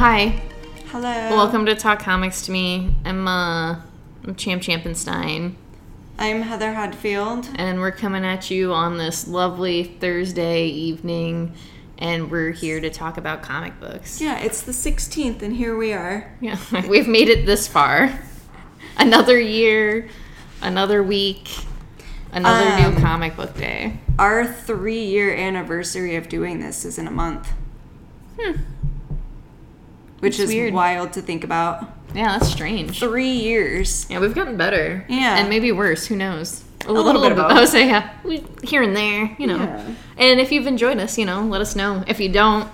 Hi. Hello. Welcome to Talk Comics to Me. I'm, uh, I'm Champ Champenstein, I'm Heather Hadfield. and we're coming at you on this lovely Thursday evening, and we're here to talk about comic books. Yeah, it's the 16th, and here we are. Yeah, we've made it this far. Another year, another week, another Um, new comic book day. Our three year anniversary of doing this is in a month, Hmm. Which That's is weird. wild to think about. Yeah, that's strange. Three years. Yeah, we've gotten better. Yeah. And maybe worse. Who knows? A, little bit of both. I would say, yeah, here and there, you know. Yeah. And if you've enjoyed us, you know, let us know. If you don't,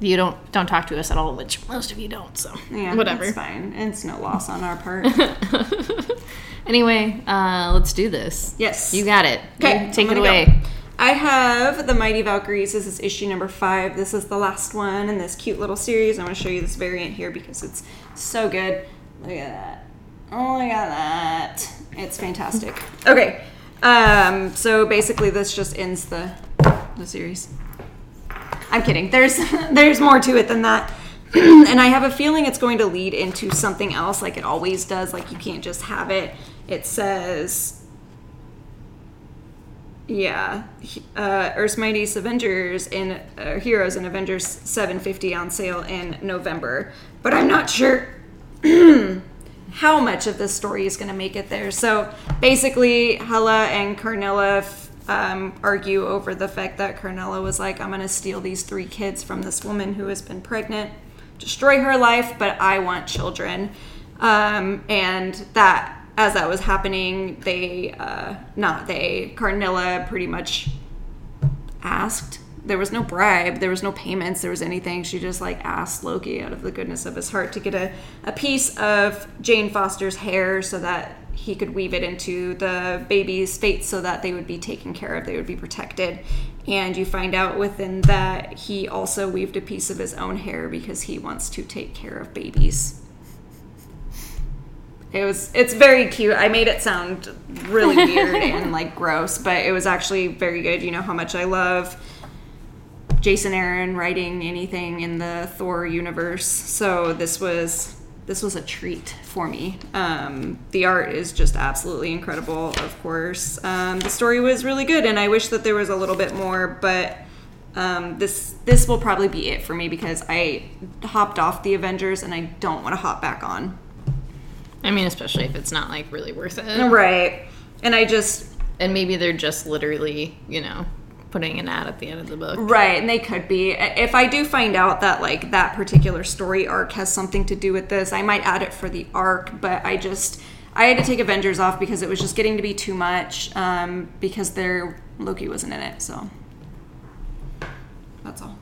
you don't don't talk to us at all, which most of you don't. So Yeah, whatever. That's fine. It's no loss on our part. anyway, uh, let's do this. yes. You got it. Okay, take I'm it away. go. I have the Mighty Valkyries. This is issue number five. This is the last one in this cute little series. I'm going to show you this variant here because it's so good. Look at that. Oh, look at that. It's fantastic. Okay. Um, so basically, this just ends the the series. I'm kidding. There's there's more to it than that. and I have a feeling it's going to lead into something else like it always does. Like you can't just have it. It says yeah, uh, Earth's Mightiest Avengers and uh, Heroes and Avengers 750 on sale in November, but I'm not sure how much of this story is going to make it there. So basically, Hela and Karnilla f- um, argue over the fact that Karnilla was like, "I'm going to steal these three kids from this woman who has been pregnant, destroy her life, but I want children." Um, and that as that was happening, they, uh, not they, Karnilla pretty much asked. There was no bribe, there was no payments, there was anything. She just like asked Loki out of the goodness of his heart to get a, a piece of Jane Foster's hair so that he could weave it into the baby's fate so that they would be taken care of, they would be protected. And you find out within that he also weaved a piece of his own hair because he wants to take care of babies. It was it's very cute. I made it sound really weird and like gross, but it was actually very good. You know how much I love Jason Aaron writing anything in the Thor universe. So this was this was a treat for me. Um, the art is just absolutely incredible, of course. Um, the story was really good, and I wish that there was a little bit more, but um, this this will probably be it for me because I hopped off the Avengers and I don't want to hop back on. I mean, especially if it's not like really worth it. Right. And I just And maybe they're just literally, you know, putting an ad at the end of the book. right, and they could be. If I do find out that like that particular story arc has something to do with this, I might add it for the arc. But I just I had to take Avengers off because it was just getting to be too much. Um, because their Loki wasn't in it, so that's all.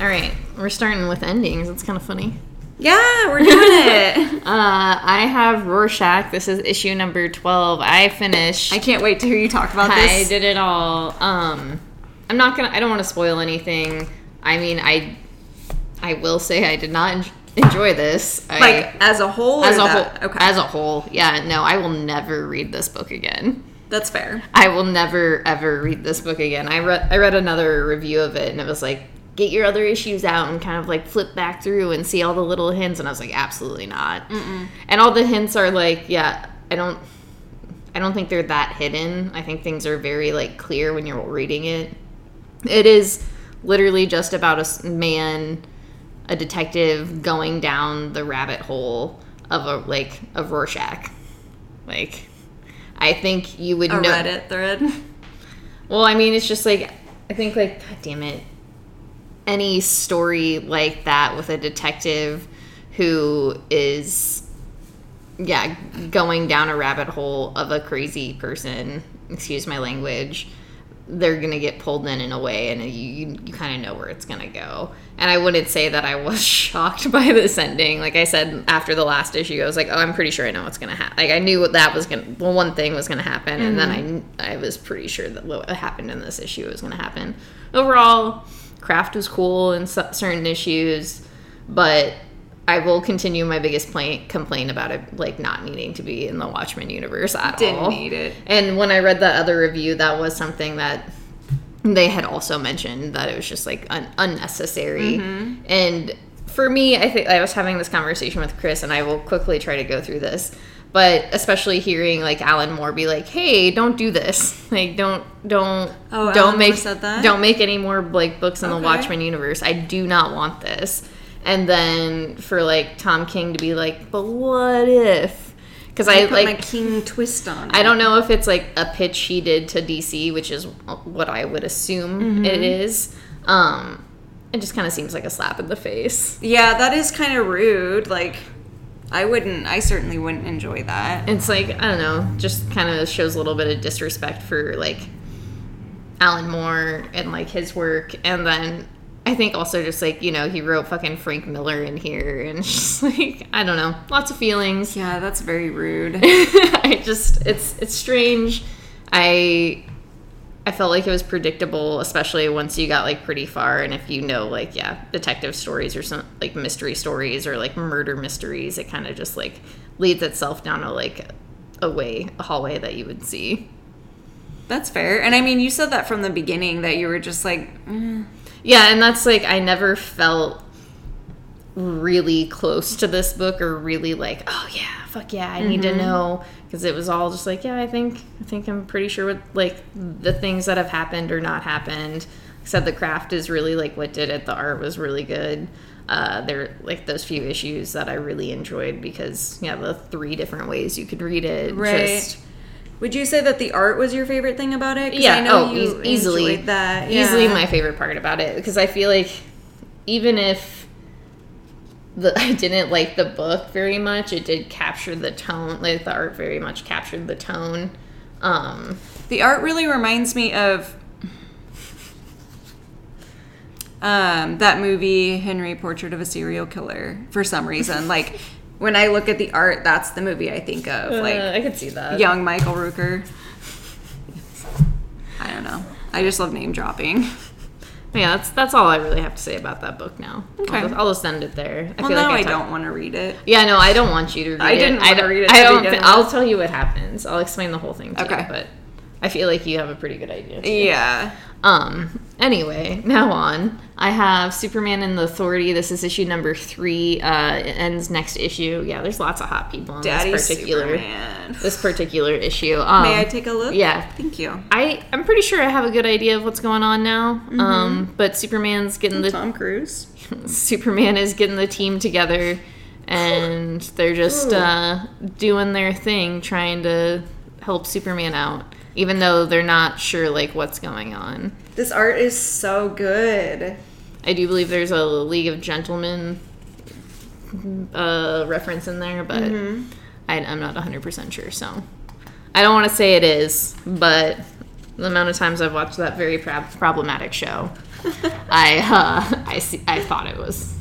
All right, we're starting with endings. It's kind of funny. Yeah, we're doing it. Uh, I have Rorschach. This is issue number 12. I finished. I can't wait to hear you talk about I this. I did it all. Um, I'm not gonna. I don't want to spoil anything. I mean, I, I will say I did not enjoy this. I, Like as a whole, as a that- whole. Okay, As a whole, yeah. No, I will never read this book again. that's fair. I will never ever read this book again. I read I read another review of it and it was like get your other issues out and kind of like flip back through and see all the little hints and I was like absolutely not. And all the hints are like yeah, I don't I don't think they're that hidden. I think things are very like clear when you're reading it. It is literally just about a man a detective going down the rabbit hole of a like of Rorschach. Like I think you would A know Reddit thread. well, I mean, it's just like I think like God damn it, any story like that with a detective who is yeah going down a rabbit hole of a crazy person. Excuse my language. They're gonna get pulled in in a way, and you you, you kind of know where it's gonna go. And I wouldn't say that I was shocked by this ending. Like I said after the last issue, I was like, oh, I'm pretty sure I know what's gonna happen. Like I knew what that was gonna. Well, one thing was gonna happen, and then mm-hmm. i i was pretty sure that what happened in this issue was gonna happen. Overall, craft was cool in c- certain issues, but I will continue my biggest plaint, complaint about it, like not needing to be in the Watchmen universe at Didn't all. need it. And when I read that other review, that was something that they had also mentioned that it was just like un- unnecessary. Mm-hmm. And for me, I think I was having this conversation with Chris, and I will quickly try to go through this. But especially hearing like Alan Moore be like, "Hey, don't do this. Like, don't, don't, Oh, don't Alan make, don't make any more like books in the Watchmen universe. I do not want this." And then for like Tom King to be like, "But what if?" Because I, I put like my king twist on. I don't know if it's like a pitch he did to DC, which is what I would assume Mm-hmm. it is. Um, it just kind of seems like a slap in the face. Yeah, that is kind of rude. Like, I wouldn't. I certainly wouldn't enjoy that. It's like I don't know, just kind of shows a little bit of disrespect for like Alan Moore and like his work, and then I think also just like you know he wrote fucking Frank Miller in here, and just like I don't know, lots of feelings. Yeah, that's very rude. I just it's it's strange. I I felt like it was predictable, especially once you got like pretty far and if you know like yeah, detective stories or some like mystery stories or like murder mysteries, it kind of just like leads itself down a like a way, a hallway that you would see. That's fair. And I mean, you said that from the beginning that you were just like, mm, Yeah, and that's like I never felt really close to this book or really like, oh yeah, fuck yeah, I need to know because it was all just like, yeah, I think I think I'm pretty sure what like the things that have happened or not happened. Said the craft is really like what did it. The art was really good. Uh, there like those few issues that I really enjoyed because yeah, the three different ways you could read it. right. Just, Would you say that the art was your favorite thing about it? yeah, I know oh, you eas- easily that. Easily my favorite part about it because I feel like even if the I didn't like the book very much, it did capture the tone. Like the art very much captured the tone. Um, The art really reminds me of um, that movie Henry Portrait of a Serial Killer for some reason. like when I look at the art, that's the movie I think of. uh, Like I could see that. young Michael Rooker. I don't know. I just love name dropping. Yeah, that's that's all I really have to say about that book now. Okay. I'll just, I'll just end it there. I Well, now I, talked- don't want to read it. Yeah, no, I don't want you to read it. I it. didn't I don't, read it I don't. with. I'll tell you what happens. I'll explain the whole thing to Okay. you, but I feel like you have a pretty good idea. too. Yeah. Um. Anyway, now on. I have Superman and the Authority. This is issue number three. Uh, it ends next issue. Yeah, there's lots of hot people in Daddy this particular Superman. this particular issue. Um, May I take a look? Yeah. Thank you. I I'm pretty sure I have a good idea of what's going on now. Um, but Superman's getting the Tom Cruise. Superman is getting the team together, and they're just uh, doing their thing, trying to help Superman out, even though they're not sure like what's going on. This art is so good. I do believe there's a League of Gentlemen uh, reference in there, but I, I'm not 100% sure. So I don't want to say it is, but the amount of times I've watched that very prob- problematic show, I uh, I see I thought it was.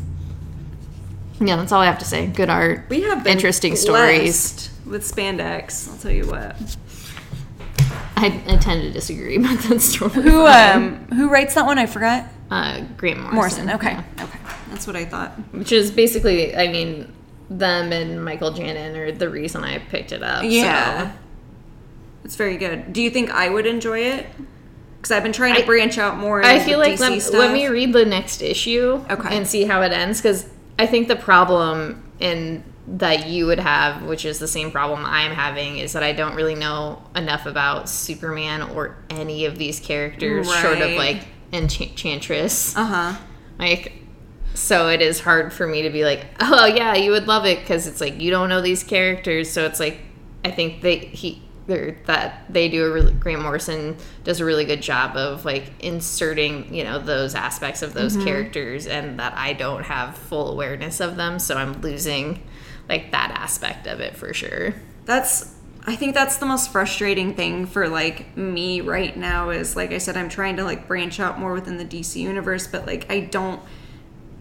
Yeah, that's all I have to say. Good art. We have been interesting stories. with spandex. I'll tell you what. I, I tend to disagree, but that's totally Who fine. um who writes that one? I forgot. Uh, Grant Morrison. Morrison. Okay. yeah. Okay. That's what I thought. which is basically i mean them and Mikel Janin are the reason i picked it up Yeah. so. It's very good. Do you think I would enjoy it? Because I've been trying to I- branch out more. i feel like let, let me read the next issue Okay. and see how it ends because i think the problem in that you would have which is the same problem i'm having is that i don't really know enough about superman or any of these characters short of like enchantress Uh huh. Like, so it is hard for me to be like, oh yeah, you would love it because it's like you don't know these characters. So it's like, I think they he they're, that they do a really Grant Morrison does a really good job of like inserting you know those aspects of those characters, and that I don't have full awareness of them. So I'm losing like that aspect of it for sure. That's. I think that's the most frustrating thing for like me right now is like I said I'm trying to like branch out more within the DC universe but like I don't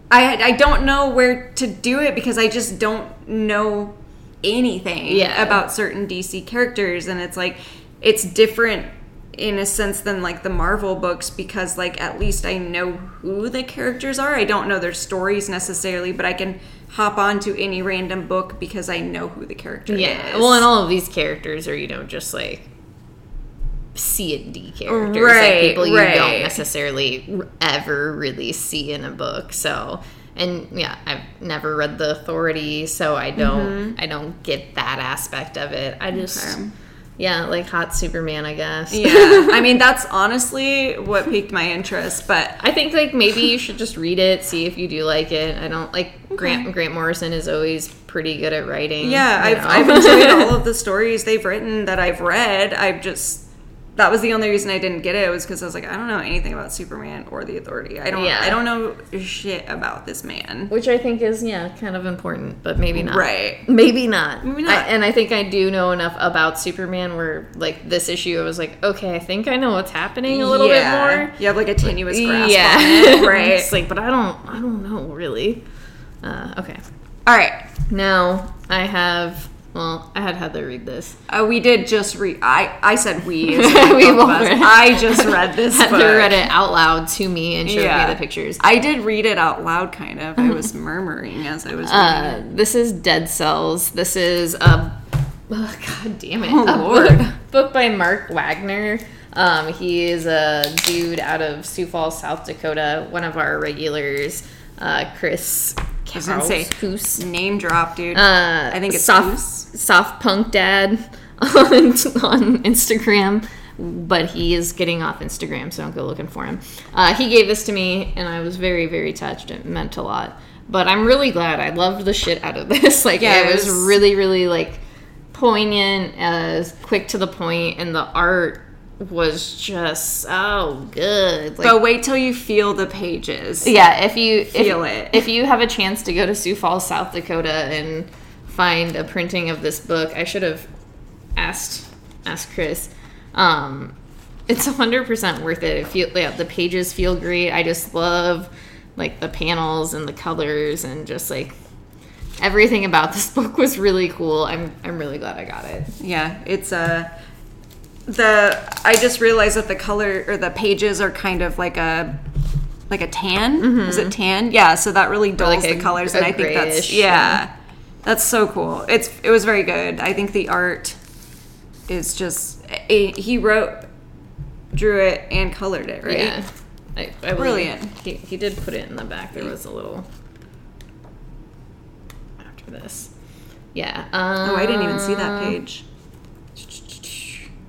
I I don't know where to do it because I just don't know anything Yeah. about certain DC characters and it's like it's different in a sense than like the Marvel books because like at least I know who the characters are. I don't know their stories necessarily, but I can hop onto any random book because I know who the character Yeah. is. Well, and all of these characters are you know just like C and D characters, Right, like people you right. don't necessarily ever really see in a book. So, and yeah, I've never read the Authority, so I don't, I don't get that aspect of it. I just, Mm-hmm. Okay. Yeah, like hot Superman, I guess. Yeah, I mean that's honestly what piqued my interest. But I think like maybe you should just read it, see if you do like it. I don't like Grant. Grant Morrison is always pretty good at writing. yeah, I've. I've enjoyed all of the stories they've written that I've read. I've just that was the only reason I didn't get it was because I was like, I don't know anything about Superman or the Authority. I don't. Yeah. I don't know shit about this man. Which I think is yeah, kind of important, but maybe not. Right. Maybe not. Maybe not. I, and I think I do know enough about Superman where like this issue, I was like, okay, I think I know what's happening a little Yeah. bit more. You have like a tenuous grasp yeah, on it, right? it's like, but I don't, I don't know really. Uh, okay. All right. Now I have. Well, I had Heather read this. Uh, we did just read. I I said we. We like both of both us. read. I just read this. Heather book. read it out loud to me and showed Yeah. me the pictures. I did read it out loud, kind of. I was murmuring as I was reading Uh, this is Dead Cells. This is a oh, god damn it, Oh, a Lord. book, book by Mark Wagner. Um, he is a dude out of Sioux Falls, South Dakota. One of our regulars, uh, Chris. I was gonna say Coos. name drop, dude. Uh, I think it's soft, soft punk dad on, on Instagram, but he is getting off Instagram, so don't go looking for him. Uh, he gave this to me, and I was very, very touched. It meant a lot. But I'm really glad. I loved the shit out of this. Like, Yeah, it was was- really, really like poignant, as quick to the point, and the art was just so good. Like, but wait till you feel the pages. yeah, if you Feel if, it. if you have a chance to go to Sioux Falls, South Dakota, and find a printing of this book, I should have asked asked Chris. Um, it's hundred percent worth it. It feel yeah, the pages feel great. I just love like the panels and the colors and just like everything about this book was really cool. I'm I'm really glad I got it. Yeah, it's uh the I just realized that the color or the pages are kind of like a like a tan. Is it tan? Yeah, so that really dulls Mm-hmm. like the a- colors, a and I think that's yeah, that's so cool. It's it was very good. I think the art is just he wrote, drew it, and colored it. Right? Yeah. I, I Brilliant. He, he did put it in the back. There was a little after this. Yeah. Um, Oh, I didn't even see that page.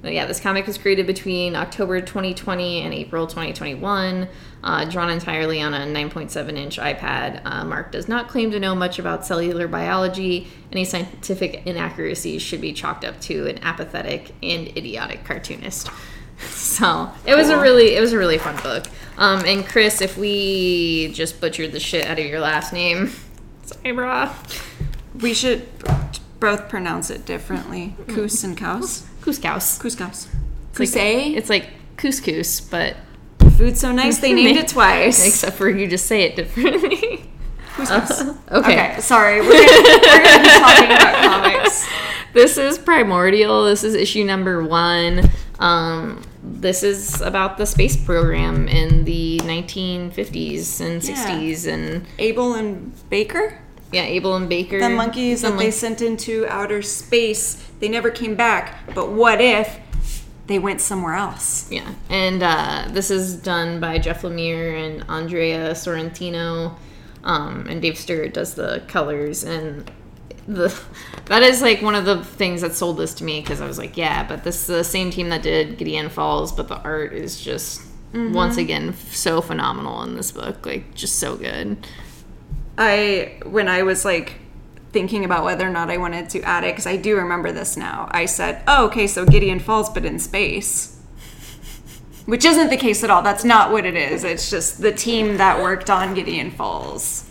But yeah, this comic was created between October 2020 and April 2021, uh, drawn entirely on a 9.7 inch iPad. Uh, Mark does not claim to know much about cellular biology. Any scientific inaccuracies should be chalked up to an apathetic and idiotic cartoonist. So it was a really it was a really fun book. Um, and Chris, if we just butchered the shit out of your last name, sorry, brah. We should both pronounce it differently. Coos and cows. Couscous. Couscous. Cousay? it's like couscous, but Food's so nice they named it twice. except for you just say it differently. Couscous. okay. Okay, sorry. We're gonna, we're gonna be talking about comics. This is Primordial. This is issue number one. Um, this is about the space program in the 1950s and Yeah. 60s, and Able and Baker, yeah, Able and Baker. the monkeys that they sent into outer space, they never came back. But what if they went somewhere else? Yeah, and uh, this is done by Jeff Lemire and Andrea Sorrentino, um, and Dave Stewart does the colors. And the that is like one of the things that sold this to me because I was like, yeah, but this is the same team that did Gideon Falls, but the art is just once again so phenomenal in this book, like just so good. I when I was like thinking about whether or not I wanted to add it because I do remember this now. I said, "Oh, okay, so Gideon Falls, but in space." Which isn't the case at all. That's not what it is. It's just the team that worked on Gideon Falls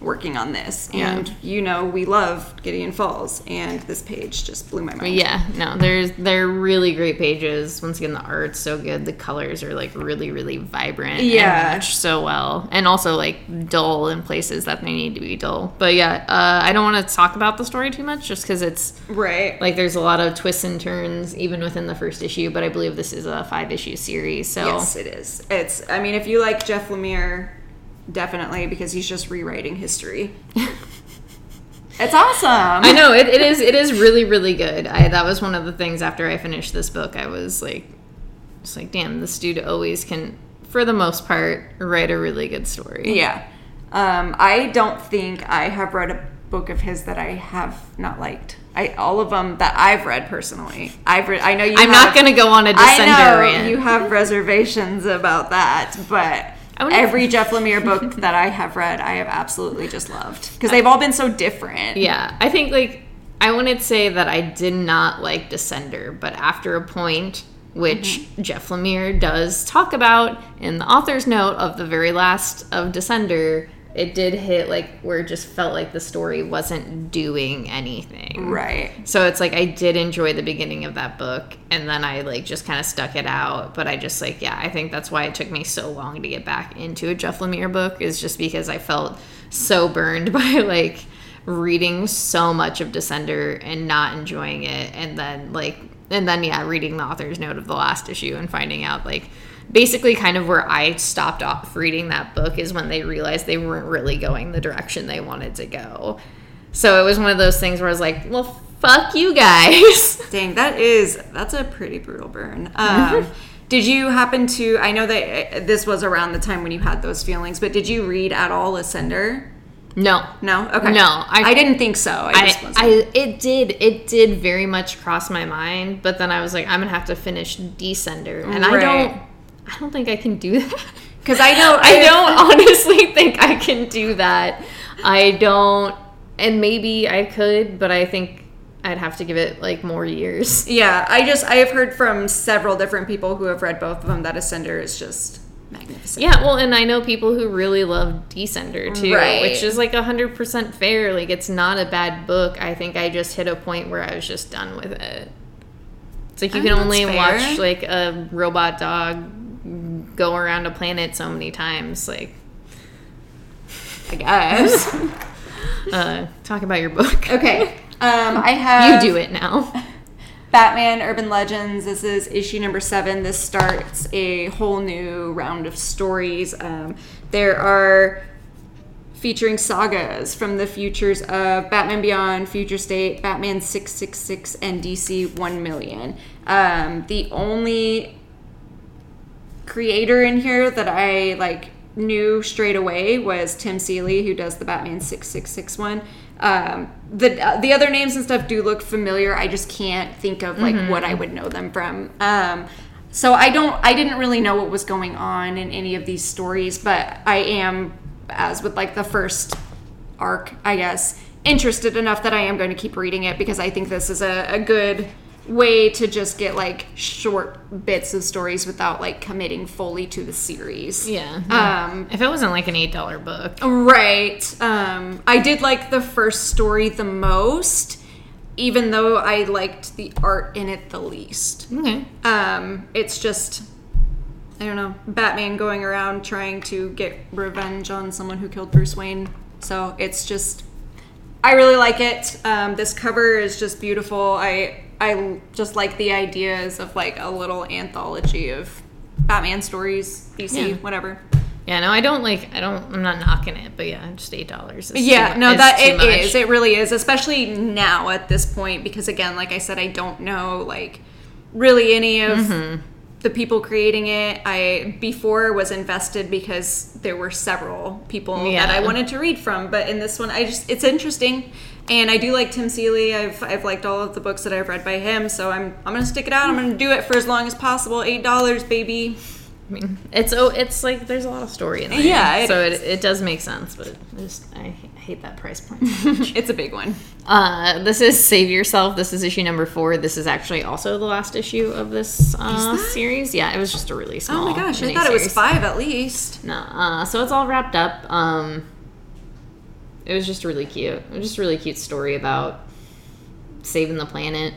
working on this. And you know, we love Gideon Falls and this page just blew my mind. Yeah, no, there's they're really great pages. Once again, the art's so good. The colors are like really, really vibrant. Yeah. and match so well, and also like dull in places that they need to be dull. But yeah, uh, I don't want to talk about the story too much, just because it's Right. like there's a lot of twists and turns even within the first issue. But I believe this is a five issue series, so Yes, it is. It's I mean, if you like Jeff Lemire, definitely because he's just rewriting history. it's awesome. I know it, it is it is really really good. I that was one of the things after I finished this book. I was like it's like, damn, this dude always can, for the most part, write a really good story. Yeah. Um, I don't think I have read a book of his that I have not liked. I all of them that I've read personally. I've read. I know you. I'm have- not gonna go on a I Descender know rant. you have reservations about that, but Every Jeff Lemire book that I have read, I have absolutely just loved because they've all been so different. Yeah, I think like I wouldn't say that I did not like Descender, but after a point, which Mm-hmm. Jeff Lemire does talk about in the author's note of the very last of Descender, it did hit like where it just felt like the story wasn't doing anything. Right. So it's like I did enjoy the beginning of that book and then I like just kind of stuck it out, but I just like yeah, I think that's why it took me so long to get back into a Jeff Lemire book is just because I felt so burned by like reading so much of Descender and not enjoying it and then like and then yeah, reading the author's note of the last issue and finding out like basically kind of where I stopped off reading that book is when they realized they weren't really going the direction they wanted to go. So it was one of those things where I was like, well, fuck you guys. Dang, that is that's a pretty brutal burn. Um, did you happen to? I know that uh, this was around the time when you had those feelings, but did you read at all Ascender? No. No. Okay. No, I, I- didn't think so. I, I. I it did it did very much cross my mind, but then I was like, I'm gonna have to finish Descender, and I don't, I don't think I can do that. because I know I don't honestly think I can do that. I don't, and maybe I could, but I think I'd have to give it like more years. Yeah, I just I have heard from several different people who have read both of them that Ascender is just magnificent. Yeah, well, and I know people who really love Descender too, Right. which is like hundred percent fair. Like it's not a bad book. I think I just hit a point where I was just done with it. It's like you I can only watch like a robot dog go around a planet so many times. Like, I guess. uh, talk about your book. okay. Um, I have You do it now. Batman Urban Legends. This is issue number seven. This starts a whole new round of stories. Um, there are featuring sagas from the futures of Batman Beyond, Future State, Batman 666, and DC 1 million. Um, the only creator in here that I like knew straight away was Tim Seeley, who does the Batman 6661. Um, the uh, the other names and stuff do look familiar. I just can't think of like what I would know them from. Um, so I don't. I didn't really know what was going on in any of these stories, but I am, as with like the first arc, I guess, interested enough that I am going to keep reading it because I think this is a, a good way to just get like short bits of stories without like committing fully to the series. Yeah. Um, if it wasn't like an eight dollar book, Right. Um, I did like the first story the most, even though I liked the art in it the least. okay. Um, it's just, I don't know, Batman going around trying to get revenge on someone who killed Bruce Wayne. So it's just, I really like it. Um, this cover is just beautiful. I I just like the ideas of like a little anthology of Batman stories, DC, Yeah. whatever. Yeah, no, I don't like. I don't. I'm not knocking it, but yeah, just eight dollars. Yeah, too, no, that it much. is. It really is, especially now at this point, because again, like I said, I don't know like really any of Mm-hmm. The people creating it. I before was invested because there were several people that I wanted to read from, but in this one, I just it's interesting, and I do like Tim Seeley. I've I've liked all of the books that I've read by him, so I'm I'm gonna stick it out. I'm gonna do it for as long as possible. Eight dollars, baby. I mean, it's oh, it's like there's a lot of story in there. Yeah, it so is. it, it does make sense, but just I hate that price point. It's a big one. uh, this is Save Yourself. This is issue number four. This is actually also the last issue of this uh, that? series. Yeah, it was just a really small. Oh my gosh, I mini thought it was five at least. No, uh, so it's all wrapped up. Um, it was just really cute. It was just a really cute story about saving the planet,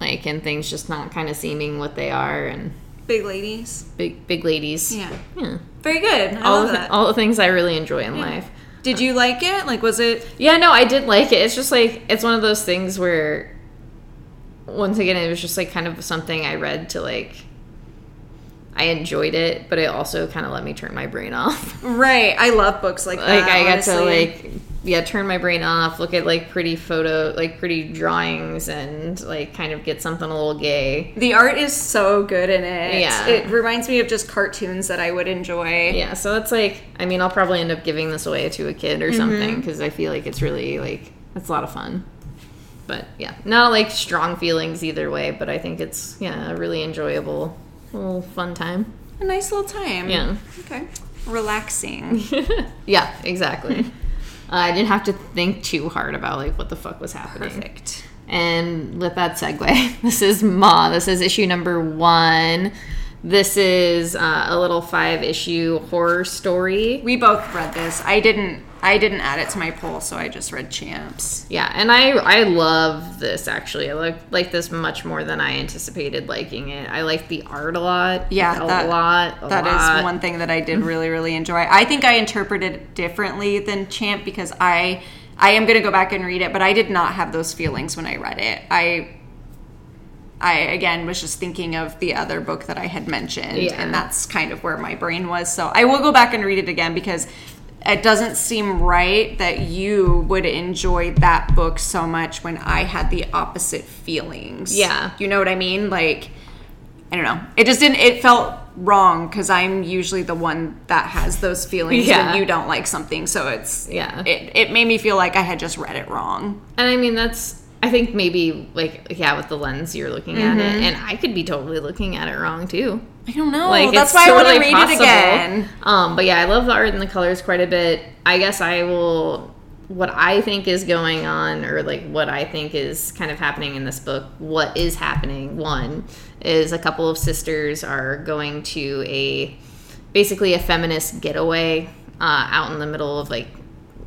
like and things just not kind of seeming what they are, and Big ladies. big big ladies. Yeah. yeah. Very good. I all love the, that. all the things I really enjoy in life. Did you like it? Like, was it? Yeah, no, I did like it. It's just like it's one of those things where once again it was just like kind of something I read to like I enjoyed it, but it also kind of let me turn my brain off. Right. I love books like, like that. I got to like yeah, turn my brain off, look at like pretty photo, like pretty drawings, and like kind of get something a little gay. The art is so good in it. Yeah. It reminds me of just cartoons that I would enjoy. Yeah, so it's like I mean, I'll probably end up giving this away to a kid or mm-hmm. something because I feel like it's really like it's a lot of fun. But yeah, not like strong feelings either way, but I think it's yeah a really enjoyable little fun time. A nice little time. Yeah. Okay. Relaxing. yeah, exactly. uh, I didn't have to think too hard about like what the fuck was happening. Perfect. And with that segue, this is Ma. This is issue number one. This is uh, a little five issue horror story. We both read this. I didn't I didn't add it to my poll, so I just read Champs. Yeah, and I I love this actually. I like like this much more than I anticipated liking it. I like the art a lot. Yeah, a that- lot. A That is lot. one thing that I did really, really enjoy. I think I interpreted it differently than Champ because I I am gonna go back and read it, but I did not have those feelings when I read it. I I again was just thinking of the other book that I had mentioned, Yeah. and that's kind of where my brain was. So I will go back and read it again because it doesn't seem right that you would enjoy that book so much when I had the opposite feelings. Yeah. You know what I mean? Like I don't know. It just didn't. It felt wrong because I'm usually the one that has those feelings Yeah. when you don't like something. So it's Yeah. It it made me feel like I had just read it wrong. And I mean, that's, I think maybe like, yeah, with the lens you're looking at Mm-hmm. it. And I could be totally looking at it wrong too. I don't know. Like, That's why I want to read possible. it again. Um, but yeah, I love the art and the colors quite a bit. I guess I will, what I think is going on, or like what I think is kind of happening in this book, what is happening, one, is a couple of sisters are going to a, basically a feminist getaway uh, out in the middle of like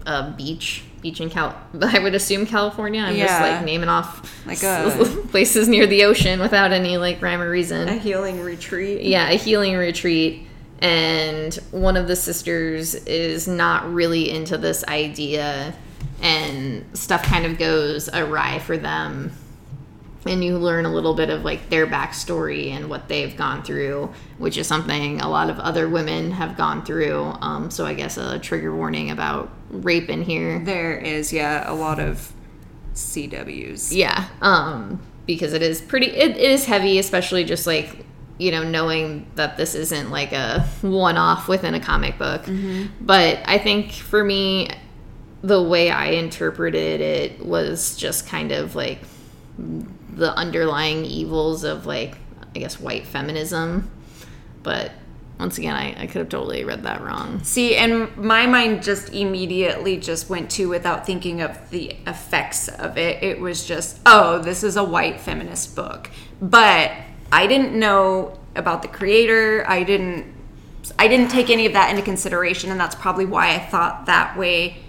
a beach beach in Cal I would assume California. I'm just like naming off Like a- places near the ocean without any like rhyme or reason A healing retreat. yeah, a healing retreat. And one of the sisters is not really into this idea, and stuff kind of goes awry for them. And you learn a little bit of like their backstory and what they've gone through, which is something a lot of other women have gone through. Um, so I guess a trigger warning about rape in here. There is yeah a lot of CWs. Yeah, um, because it is pretty. It, it is heavy, especially just like you know knowing that this isn't like a one-off within a comic book. But I think for me, the way I interpreted it was just kind of like the underlying evils of like I guess white feminism. But once again, I, I could have totally read that wrong. See, and my mind just immediately just went to without thinking of the effects of it. It was just, oh, this is a white feminist book. But I didn't know about the creator. I didn't I didn't take any of that into consideration and that's probably why I thought that way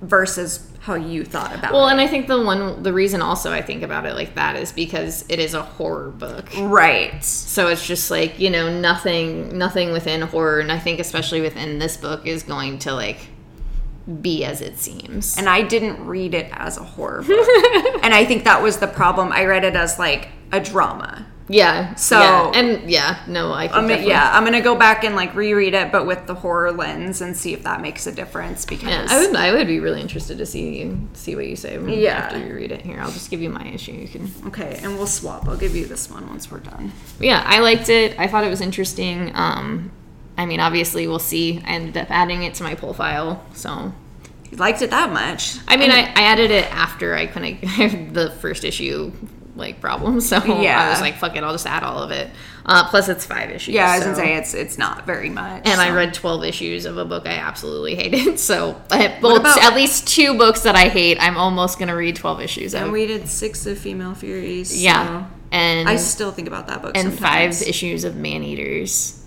versus how you thought about Well, it. Well, and I think the one the reason also I think about it like that is because it is a horror book. Right. So it's just like, you know, nothing nothing within horror and I think especially within this book is going to like be as it seems. and I didn't read it as a horror book. and I think that was the problem. I read it as like a drama. Yeah. So- yeah. and yeah, no, I definitely- yeah, I'm gonna go back and like reread it, but with the horror lens and see if that makes a difference. Because Yeah, I would I would be really interested to see you see what you say Yeah. after you read it. Here, I'll just give you my issue. You can okay, and we'll swap. I'll give you this one once we're done. yeah, I liked it. I thought it was interesting. Um, I mean, obviously, we'll see. I ended up adding it to my pull file. So, You liked it that much? I mean, I, I added it after I couldn't have the first issue like problem. So yeah. I was like, fuck it, I'll just add all of it. Uh, plus, it's five issues. yeah, I was so- gonna say it's it's not very much. And I read 12 issues of a book I absolutely hated. So, I, well, about- at least two books that I hate, I'm almost to read 12 issues of. And we did six of Female Furies. yeah. so And I still think about that book. and sometimes. five issues of Man Eaters.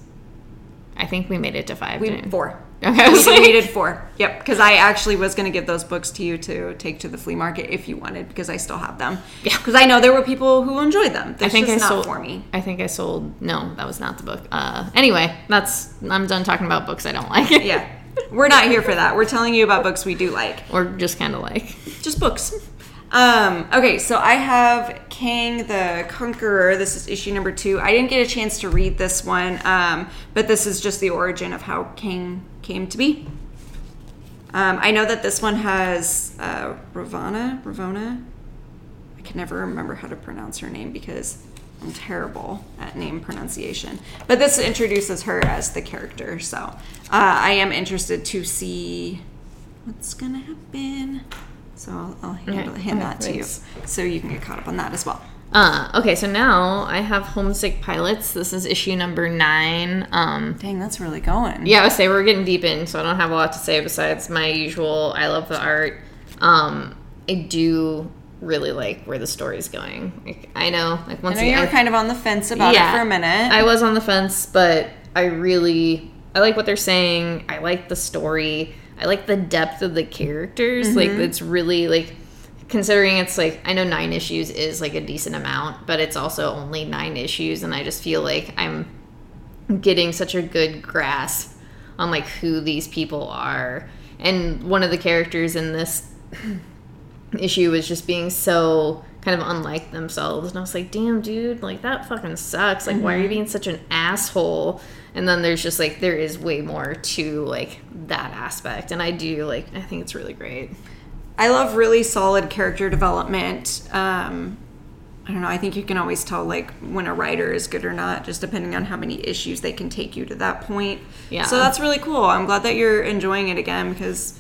I think we made it to five. We didn't four. Okay, I like- needed four. Yep, because I actually was going to give those books to you to take to the flea market if you wanted, because I still have them. Yeah. Because I know there were people who enjoyed them. That's I think I not sold. for me. I think I sold. No, that was not the book. Uh, anyway, that's. I'm done talking about books I don't like. Yeah, we're not here for that. We're telling you about books we do like. or just kind of like. Just books. Um, okay, so I have Kang the Conqueror. This is issue number two. I didn't get a chance to read this one, um, but this is just the origin of how Kang came to be. Um, I know that this one has uh, Ravana. Ravonna. I can never remember how to pronounce her name because I'm terrible at name pronunciation. But this introduces her as the character, so uh, I am interested to see what's gonna happen. So I'll, I'll handle, Okay, hand okay, that to you, so you can get caught up on that as well. Uh, okay, so now I have Homesick Pilots. This is issue number nine. Um, Dang, that's really going. yeah, I would say we're getting deep in, so I don't have a lot to say besides my usual. I love the art. Um, I do really like where the story's going. Like, I know, like I once know you again, were kind of on the fence about it for a minute. I was on the fence, but I really I like what they're saying. I like the story. I like the depth of the characters. Like Mm-hmm. it's really like considering it's like I know 9 issues is like a decent amount, but it's also only 9 issues and I just feel like I'm getting such a good grasp on like who these people are. And one of the characters in this issue was just being so kind of unlike themselves. And I was like, damn, dude, like that fucking sucks. Like, why are you being such an asshole? And then there's just like, there is way more to like that aspect. And I do like, I think it's really great. I love really solid character development. Um, I don't know. I think you can always tell like when a writer is good or not, just depending on how many issues they can take you to that point. Yeah. So that's really cool. I'm glad that you're enjoying it again because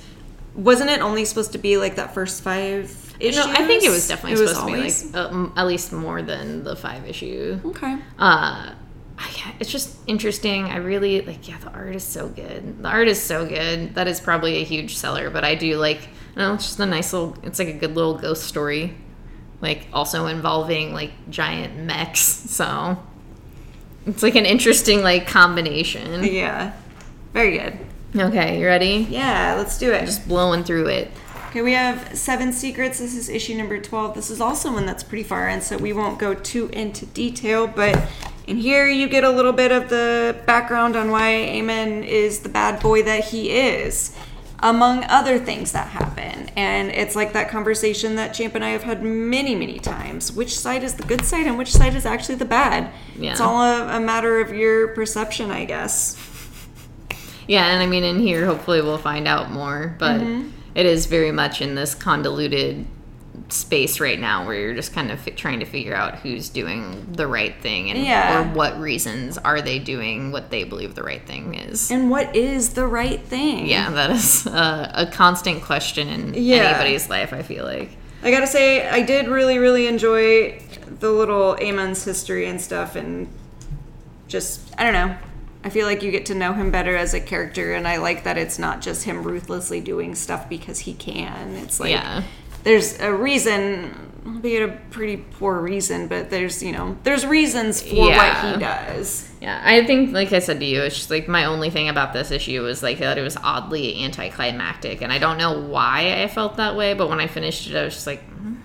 wasn't it only supposed to be like that first five issues? No, I think it was definitely It supposed always? to be like uh, m- at least more than the five issue. okay. uh I- it's just interesting i really like yeah the art is so good the art is so good that is probably a huge seller but i do like I don't know it's just a nice little it's like a good little ghost story like also involving like giant mechs so it's like an interesting like combination Yeah. Very good. okay you ready Yeah, let's do it. just blowing through it Okay, we have Seven Secrets. This is issue number 12. This is also one that's pretty far in, so we won't go too into detail, but in here you get a little bit of the background on why Amon is the bad boy that he is, among other things that happen. And it's like that conversation that Champ and I have had many, many times. Which side is the good side and which side is actually the bad? Yeah. It's all a, a matter of your perception, I guess. Yeah, and I mean, in here, hopefully, we'll find out more. But Mm-hmm. it is very much in this convoluted space right now where you're just kind of fi- trying to figure out who's doing the right thing and Yeah. or what reasons are they doing what they believe the right thing is. And what is the right thing? yeah, that is a, a constant question in Yeah. anybody's life. I feel like. I gotta say, I did really, really enjoy the little Amon's history and stuff, and just, I don't know. I feel like you get to know him better as a character, and I like that it's not just him ruthlessly doing stuff because he can. It's like, Yeah. There's a reason, albeit a pretty poor reason, but there's, you know, there's reasons for Yeah. what he does. Yeah, I think, like I said to you, it's just like my only thing about this issue was like that it was oddly anticlimactic, and I don't know why I felt that way, but when I finished it, I was just like, hmm.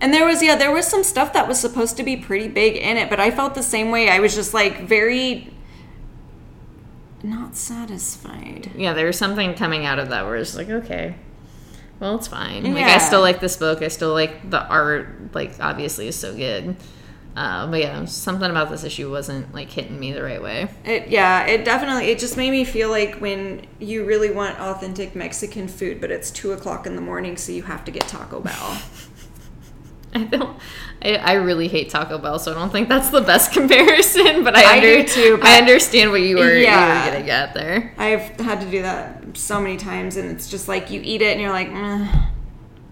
And there was, yeah, there was some stuff that was supposed to be pretty big in it, but I felt the same way. I was just like very not satisfied. yeah, there was something coming out of that where it's like, okay, well, it's fine. Like, Yeah. I still like this book. I still like the art. Like, obviously, is so good. Uh, but yeah, something about this issue wasn't like hitting me the right way. It yeah, it definitely it just made me feel like when you really want authentic Mexican food, but it's two o'clock in the morning, so you have to get Taco Bell. I don't. I, I really hate Taco Bell, so I don't think that's the best comparison. But I, I under, too, but- I understand what you were, Yeah. you were getting at there. I've had to do that so many times, and it's just like you eat it and you're like, "Mm,"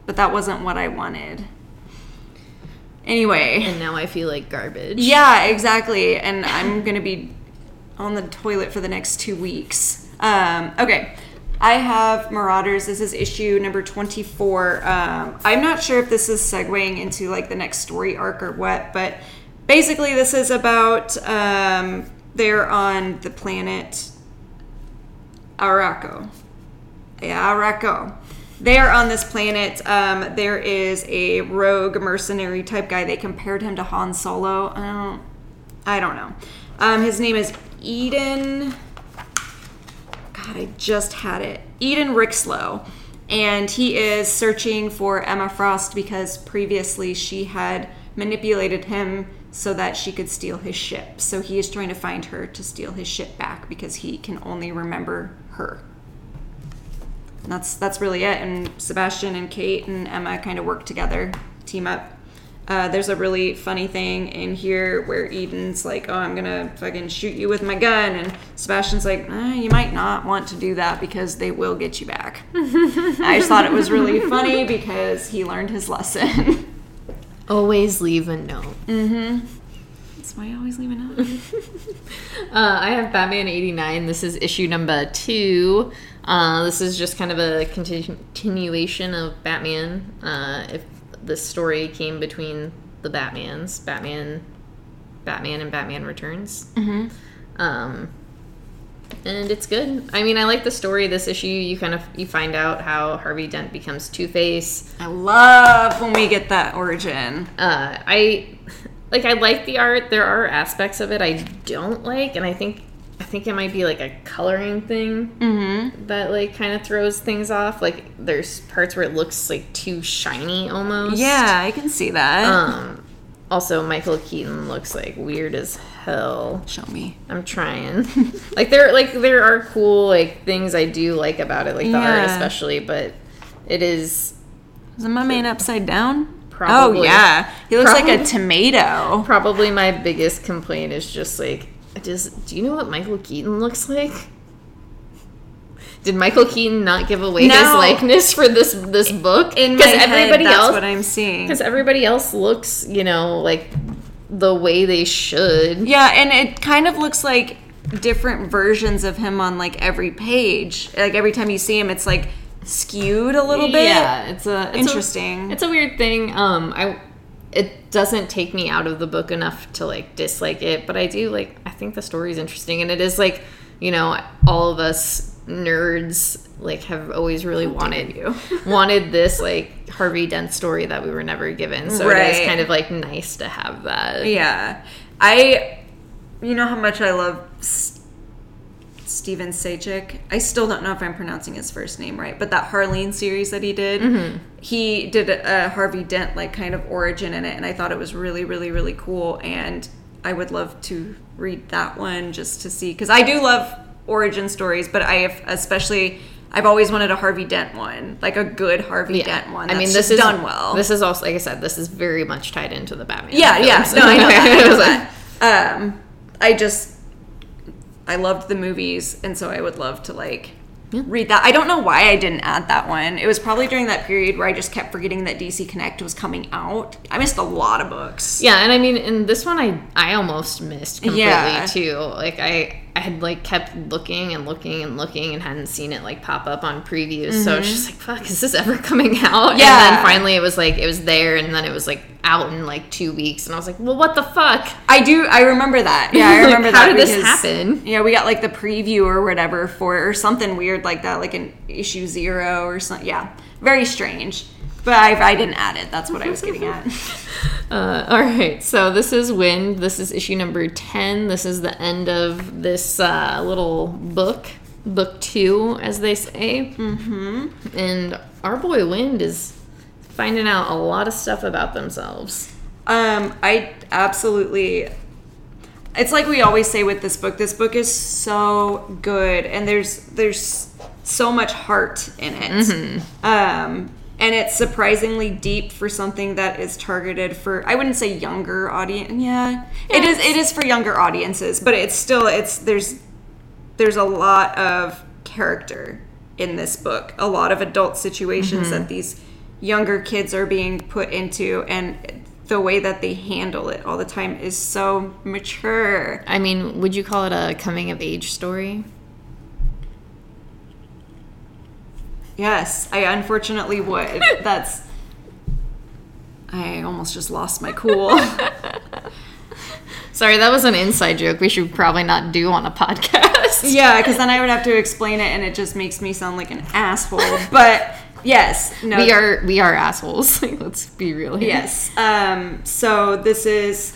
but that wasn't what I wanted. Anyway, And now I feel like garbage. Yeah, exactly. And I'm going to be on the toilet for the next two weeks. Um, okay. I have Marauders. This is issue number 24. Um, I'm not sure if this is segueing into like the next story arc or what, but basically, this is about um, they're on the planet Arakko. Yeah, Arakko. They are on this planet. Um, there is a rogue mercenary type guy. They compared him to Han Solo. I don't, I don't know. Um, his name is Eden. God, I just had it. Eden Rixlow. and he is searching for Emma Frost because previously she had manipulated him so that she could steal his ship. So he is trying to find her to steal his ship back because he can only remember her. And that's that's really it. And Sebastian and Kate and Emma kind of work together, team up. Uh, there's a really funny thing in here where Eden's like, "Oh, I'm gonna fucking shoot you with my gun," and Sebastian's like, eh, "You might not want to do that because they will get you back." I just thought it was really funny because he learned his lesson. Always leave a note. That's why I always leave a note. Uh, I have Batman 89. This is issue number two. Uh, this is just kind of a continu- continuation of Batman. Uh, if the story came between the Batmans, Batman, Batman, and Batman Returns. Mm-hmm. Um, and it's good. I mean, I like the story. This issue, you kind of you find out how Harvey Dent becomes Two Face. I love when we get that origin. uh, I like I like the art. There are aspects of it I don't like, and I think I think it might be like a coloring thing Mm-hmm. that like kind of throws things off. Like there's parts where it looks like too shiny almost. Yeah, I can see that. Um. Also, Michael Keaton looks like weird as hell. Show me. I'm trying. like there, like there are cool like things I do like about it, like the art especially, but it is Is my man upside down? Probably. Oh yeah, he looks like a tomato. Probably my biggest complaint is just like, just do you know what Michael Keaton looks like? Did Michael Keaton not give away his likeness for this this book? In my head, everybody that's else, what I'm seeing. because everybody else looks, you know, like the way they should. Yeah, and it kind of looks like different versions of him on like every page. Like every time you see him, it's like skewed a little bit. Yeah, it's a it's Interesting. A, it's a weird thing. Um, I it doesn't take me out of the book enough to like dislike it, but I do like. I think the story is interesting, and it is like you know all of us nerds like have always really wanted you. wanted this like Harvey Dent story that we were never given. So it Right. is kind of like nice to have that. Yeah. I, you know how much I love S- Steven Sejic. I still don't know if I'm pronouncing his first name right, but that Harleen series that he did, he did a, Harvey Dent like kind of origin in it, and I thought it was really, really, really cool. And I would love to read that one just to see because I do love origin stories, but I have especially. I've always wanted a Harvey Dent one, like a good Harvey Dent one. I mean, this is done well. This is also, like I said, this is very much tied into the Batman. Yeah, yeah. No, I know that. I know that. Um, I just I loved the movies, and so I would love to like Yeah. read that. I don't know why I didn't add that one. It was probably during that period where I just kept forgetting that DC Connect was coming out. I missed a lot of books. Yeah, and I mean, in this one, I I almost missed completely Yeah. too. Like I I had like kept looking and looking and looking and hadn't seen it like pop up on previews. So it's just mm-hmm. like, fuck, is this ever coming out? Yeah. And then finally, it was like it was there, and then it was like out in like two weeks, and I was like, well, what the fuck? I do. I remember that. Yeah, I Like, remember how that. did this happen? Yeah, we got like the preview or whatever for or something weird like that, like an issue zero or something. Yeah, very strange. But I, I didn't add it. That's what I was getting at. Uh, all right, so this is Wynd. This is issue number 10. This is the end of this uh, little book, book two, as they say. Mm-hmm. And our boy Wynd is finding out a lot of stuff about themselves. Um, I absolutely. It's like we always say with this book. This book is so good, and there's there's so much heart in it. Um, and it's surprisingly deep for something that is targeted for I wouldn't say younger audience. Yeah, it is. It is for younger audiences, but it's still it's there's there's a lot of character in this book, a lot of adult situations mm-hmm. that these younger kids are being put into, and the way that they handle it all the time is so mature. I mean, would you call it a coming of age story? Yes, I unfortunately would. That's. I almost just lost my cool. Sorry, that was an inside joke we should probably not do on a podcast. yeah, because then I would have to explain it, and it just makes me sound like an asshole. But yes, no, We are we are assholes. Let's be real here. Yes. Um, so this is,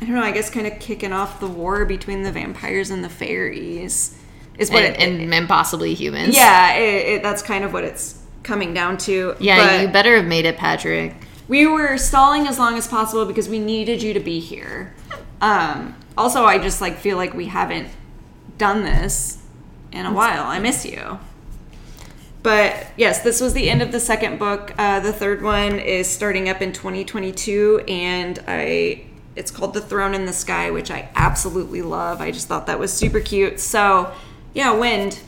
I don't know, I guess kind of kicking off the war between the vampires and the fairies. Is what and, it, and, and possibly humans. yeah, it, it, that's kind of what it's coming down to. Yeah, But you better have made it, Patrick. we were stalling as long as possible because we needed you to be here. Um, also, I just like feel like we haven't done this in a while. I miss you. But yes, this was the end of the second book. Uh, the third one is starting up in 2022, and I it's called The Throne in the Sky, which I absolutely love. I just thought that was super cute. So, yeah, Wynd,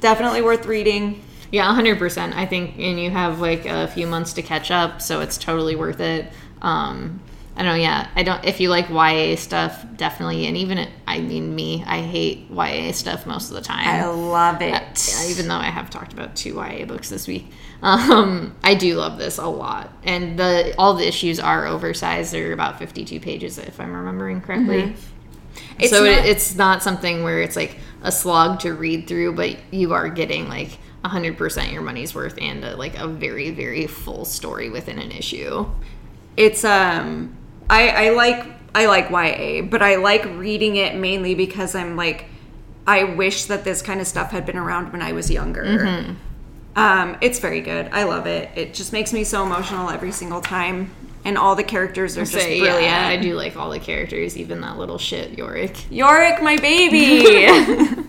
definitely worth reading. Yeah, 100%. I think, and you have like a few months to catch up, so it's totally worth it. Um, I don't know, yeah. I don't, if you like YA stuff, definitely. And even, it, I mean, me, I hate YA stuff most of the time. I love it. Yeah, even though I have talked about two YA books this week, um, I do love this a lot. And the all the issues are oversized; they're about fifty-two pages, if I'm remembering correctly. It's so not- it, it's not something where it's like a slog to read through, but you are getting like hundred percent your money's worth and a, like a very very full story within an issue. it's um I, I like I like YA, but I like reading it mainly because I'm like I wish that this kind of stuff had been around when I was younger. Mm-hmm. Um, it's very good. I love it. It just makes me so emotional every single time, and all the characters are just So, brilliant. yeah, I do like all the characters, even that little shit Yorick. Yorick, my baby.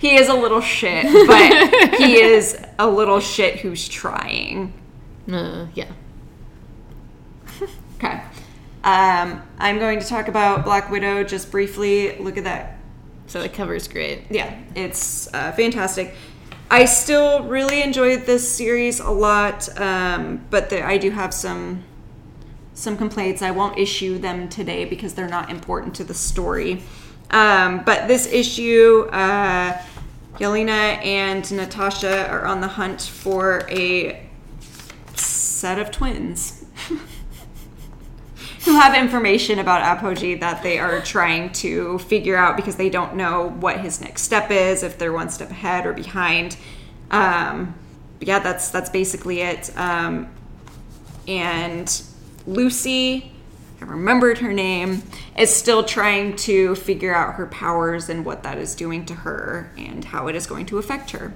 he is a little shit, but he is a little shit who's trying. Uh, yeah. Okay. Um, I'm going to talk about Black Widow just briefly. Look at that. So the cover's great. Yeah, it's uh, fantastic. I still really enjoyed this series a lot, um, but the, I do have some some complaints. I won't issue them today because they're not important to the story. Um, but this issue, uh, Yelena and Natasha are on the hunt for a set of twins who have information about Apogee that they are trying to figure out because they don't know what his next step is, if they're one step ahead or behind. Um, yeah, that's that's basically it. Um, and Lucy, I remembered her name, is still trying to figure out her powers and what that is doing to her and how it is going to affect her.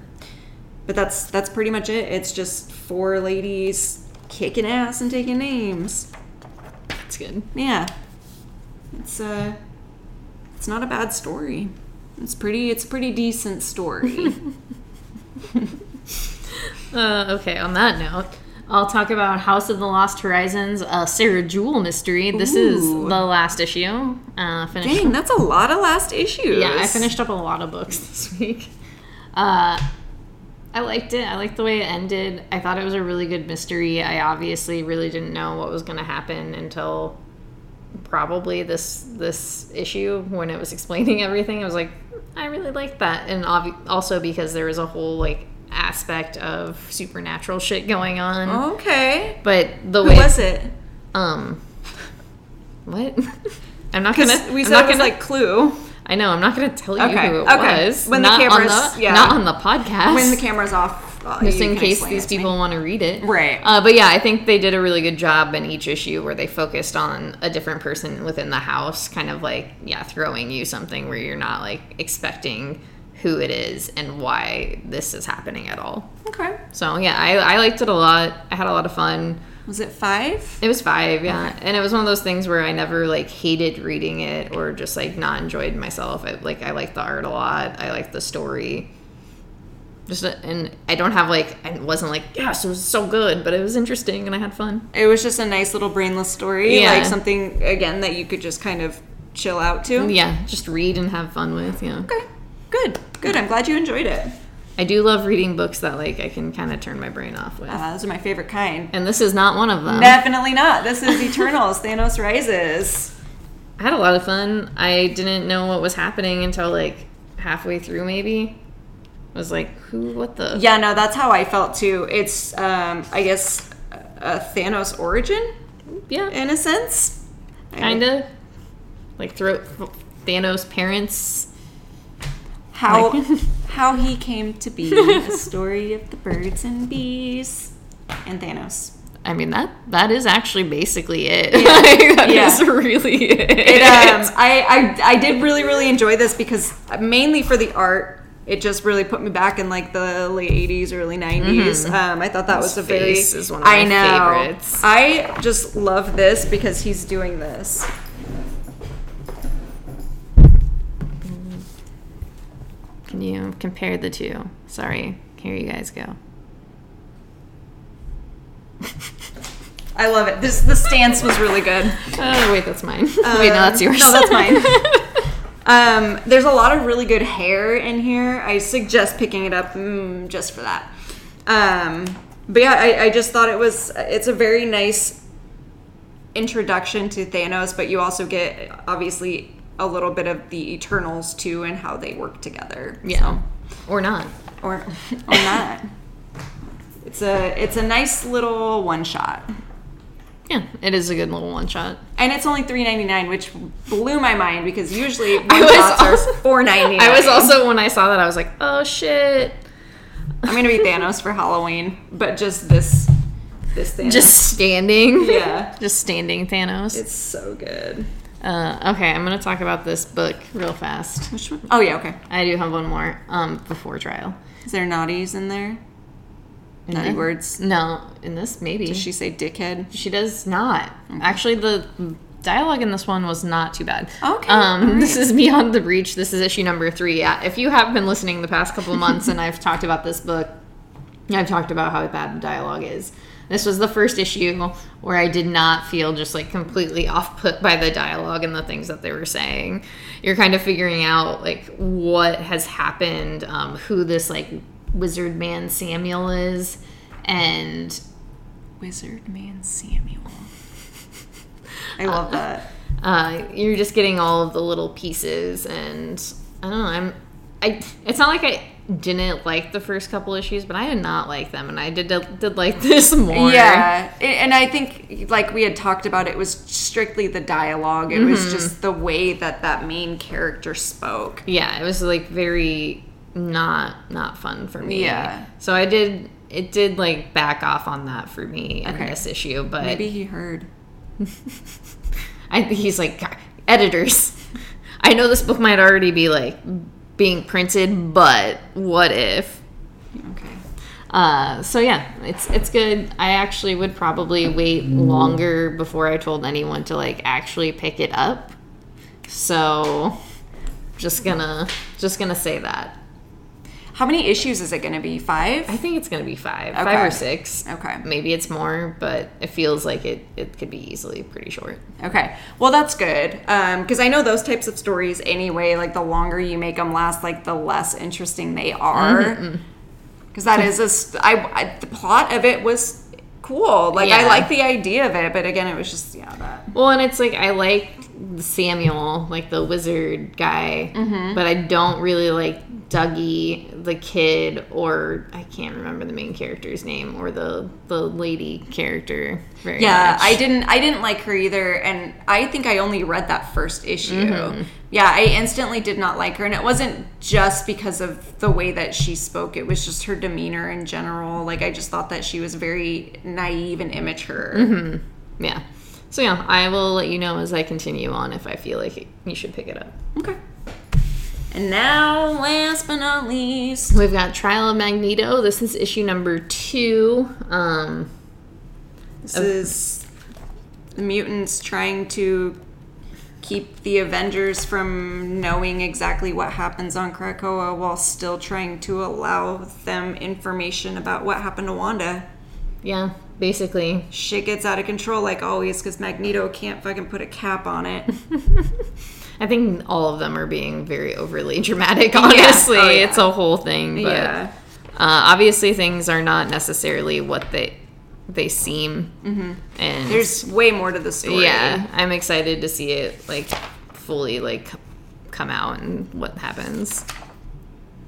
But that's that's pretty much it. It's just four ladies kicking ass and taking names. It's good. Yeah. It's uh it's not a bad story. It's pretty it's a pretty decent story. Uh, okay, on that note, I'll talk about House of the Lost Horizons, a Sarah Jewell mystery. This is the last issue. Uh, finished. Dang, that's a lot of last issues. Yeah, I finished up a lot of books this week. Uh, I liked it. I liked the way it ended. I thought it was a really good mystery. I obviously really didn't know what was going to happen until probably this this issue when it was explaining everything. I was like, I really liked that, and obvi- also because there was a whole like aspect of supernatural shit going on. Okay. But the. Who way was it? um, what? I'm not gonna. We I'm said not gonna- like Clue. I know. I'm not to tell you Okay, who it okay. was. When the camera's- on the, yeah. not on the podcast. When the camera's off, uh, just in case these me. people want to read it. Right. Uh, but yeah, I think they did a really good job in each issue where they focused on a different person within the house, kind of like yeah, throwing you something where you're not like expecting who it is and why this is happening at all. Okay. So yeah, I, I liked it a lot. I had a lot of fun. Was it five? It was five, yeah, and it was one of those things where I never like hated reading it or just like not enjoyed myself. I, like I liked the art a lot. I liked the story. Just a, and I don't have like I wasn't like yes it was so good, but it was interesting and I had fun. It was just a nice little brainless story, Yeah. like something again that you could just kind of chill out to. Yeah, just read and have fun with. Yeah, Okay. Good. Good. I'm glad you enjoyed it. I do love reading books that like I can kind of turn my brain off with, Uh, those are my favorite kind. and this is not one of them. Definitely not. This is Eternals. Thanos rises. I had a lot of fun. I didn't know what was happening until like halfway through, maybe. I was like, who? What the? Yeah, no, that's how I felt too. It's, um, I guess, a Thanos origin yeah. in a sense. kind of like throw Thanos' parents. How Like- how he came to be. the story of the birds and bees and Thanos. I mean that that is actually basically it. Like, that Yeah. is really it. It, um, I, I I did really really enjoy this because mainly for the art. it just really put me back in like the late 80s, early 90s. Um, I thought that was a very. face is one of I know. favorites. I just love this because he's doing this. Can you compare the two? Sorry. Here you guys go. I love it. This the stance was really good. Oh, wait, that's mine. wait, no, that's yours. no, that's mine. Um, there's a lot of really good hair in here. I suggest picking it up mm, just for that. Um, but yeah, I, I just thought it was. It's a very nice introduction to Thanos, but you also get obviously a little bit of the Eternals too and how they work together. yeah. Or not. or or not. It's a it's a nice little one shot. Yeah, it is a good little one shot. And it's only three ninety nine, which blew my mind because usually one shots are also- four ninety nine. I was also, when I saw that, I was like, oh shit. I'm gonna be Thanos for Halloween, but just this this Thanos. Just standing. Yeah. Just standing Thanos. it's so good. Uh, okay, I'm going to talk about this book real fast. Which one? Oh yeah, okay. I do have one more um, before trial. Is there naughties in there? Naughty this? words. No, in this, maybe. Does she say dickhead? She does not. Actually, the dialogue in this one was not too bad. Okay, Um, all This is Beyond the Breach. This is issue number three. Yeah, if you have been listening the past couple months and I've talked about this book, I've talked about how bad the dialogue is. This was the first issue where I did not feel just like completely off put by the dialogue and the things that they were saying. You're kind of figuring out like what has happened, um, who this like wizard man Samuel is, and Wizard man Samuel. I love that. uh, you're just getting all of the little pieces and i don't know i'm i it's not like i didn't like the first couple issues but i did not like them and i did did like this more Yeah, and I think like we had talked about, it was strictly the dialogue. It Mm-hmm. was just the way that that main character spoke. yeah it was like very not not fun for me Yeah. so i did it did like back off on that for me in Okay. this issue but Maybe he heard. I think he's like editors. I know this book might already be like being printed, but what if? Okay. Uh, so yeah, it's it's good. I actually would probably wait longer before I told anyone to like actually pick it up. So just gonna just gonna say that. How many issues is it going to be? Five? I think it's gonna be five, Okay. five or six. Okay. maybe it's more, but it feels like it it could be easily pretty short. Okay. Well, that's good. Um, because I know those types of stories anyway, like the longer you make them last, like the less interesting they are. Mm-hmm, mm-hmm. Because that is a. St- I, I, the plot of it was cool. Like, I like the idea of it, but again, it was just, yeah, that. Well, and it's like I like Samuel, like the wizard guy, Mm-hmm. but I don't really like Dougie, the kid, or I can't remember the main character's name or the the lady character very Yeah, much. I didn't. I didn't like her either, and I think I only read that first issue. Mm-hmm. Yeah, I instantly did not like her, and it wasn't just because of the way that she spoke. It was just her demeanor in general. Like I just thought that she was very naive and immature. Mm-hmm. Yeah. So yeah, I will let you know as I continue on if I feel like it, you should pick it up. Okay. And now, last but not least, We've got Trial of Magneto. This is issue number two. Um, this is the mutants trying to keep the Avengers from knowing exactly what happens on Krakoa while still trying to allow them information about what happened to Wanda. yeah, basically. Shit gets out of control like always because Magneto can't fucking put a cap on it. I think all of them are being very overly dramatic. Honestly, Oh, yeah. it's a whole thing. But yeah. uh, obviously, things are not necessarily what they they seem. Mm-hmm. And There's way more to the story. yeah, I'm excited to see it like fully like come out and what happens.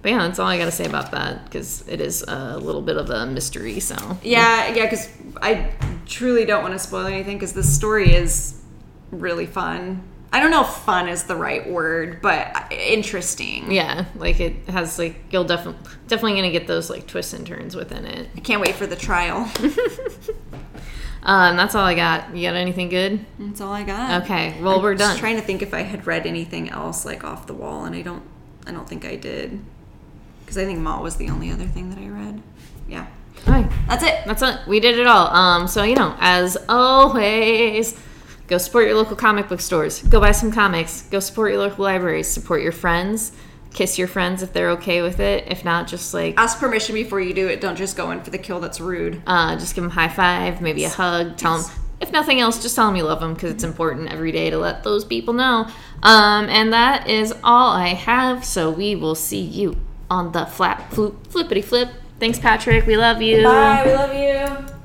But yeah, that's all I got to say about that because it is a little bit of a mystery. So Yeah, yeah, because I truly don't want to spoil anything because the story is really fun. I don't know if fun is the right word, but interesting. yeah, like it has like you'll definitely definitely gonna get those like twists and turns within it. I can't wait for the trial. Um, that's all I got. You got anything good? That's all I got. Okay, well we're done. I'm just done. trying to think if I had read anything else like off the wall, and I don't. I don't think I did. Because I think Mall was the only other thing that I read. Yeah, All right. that's it. That's it. We did it all. Um, so you know, as always, go support your local comic book stores. Go buy some comics. Go support your local libraries. Support your friends. Kiss your friends if they're okay with it. If not, just like Ask permission before you do it. Don't just go in for the kill that's rude. uh, just give them a high five, maybe a hug. Tell them, if nothing else, just tell them you love them because it's important every day to let those people know. Um, and that is all I have. So we will see you on the flap, floop, flippity flip. Thanks, Patrick. We love you. Bye. We love you.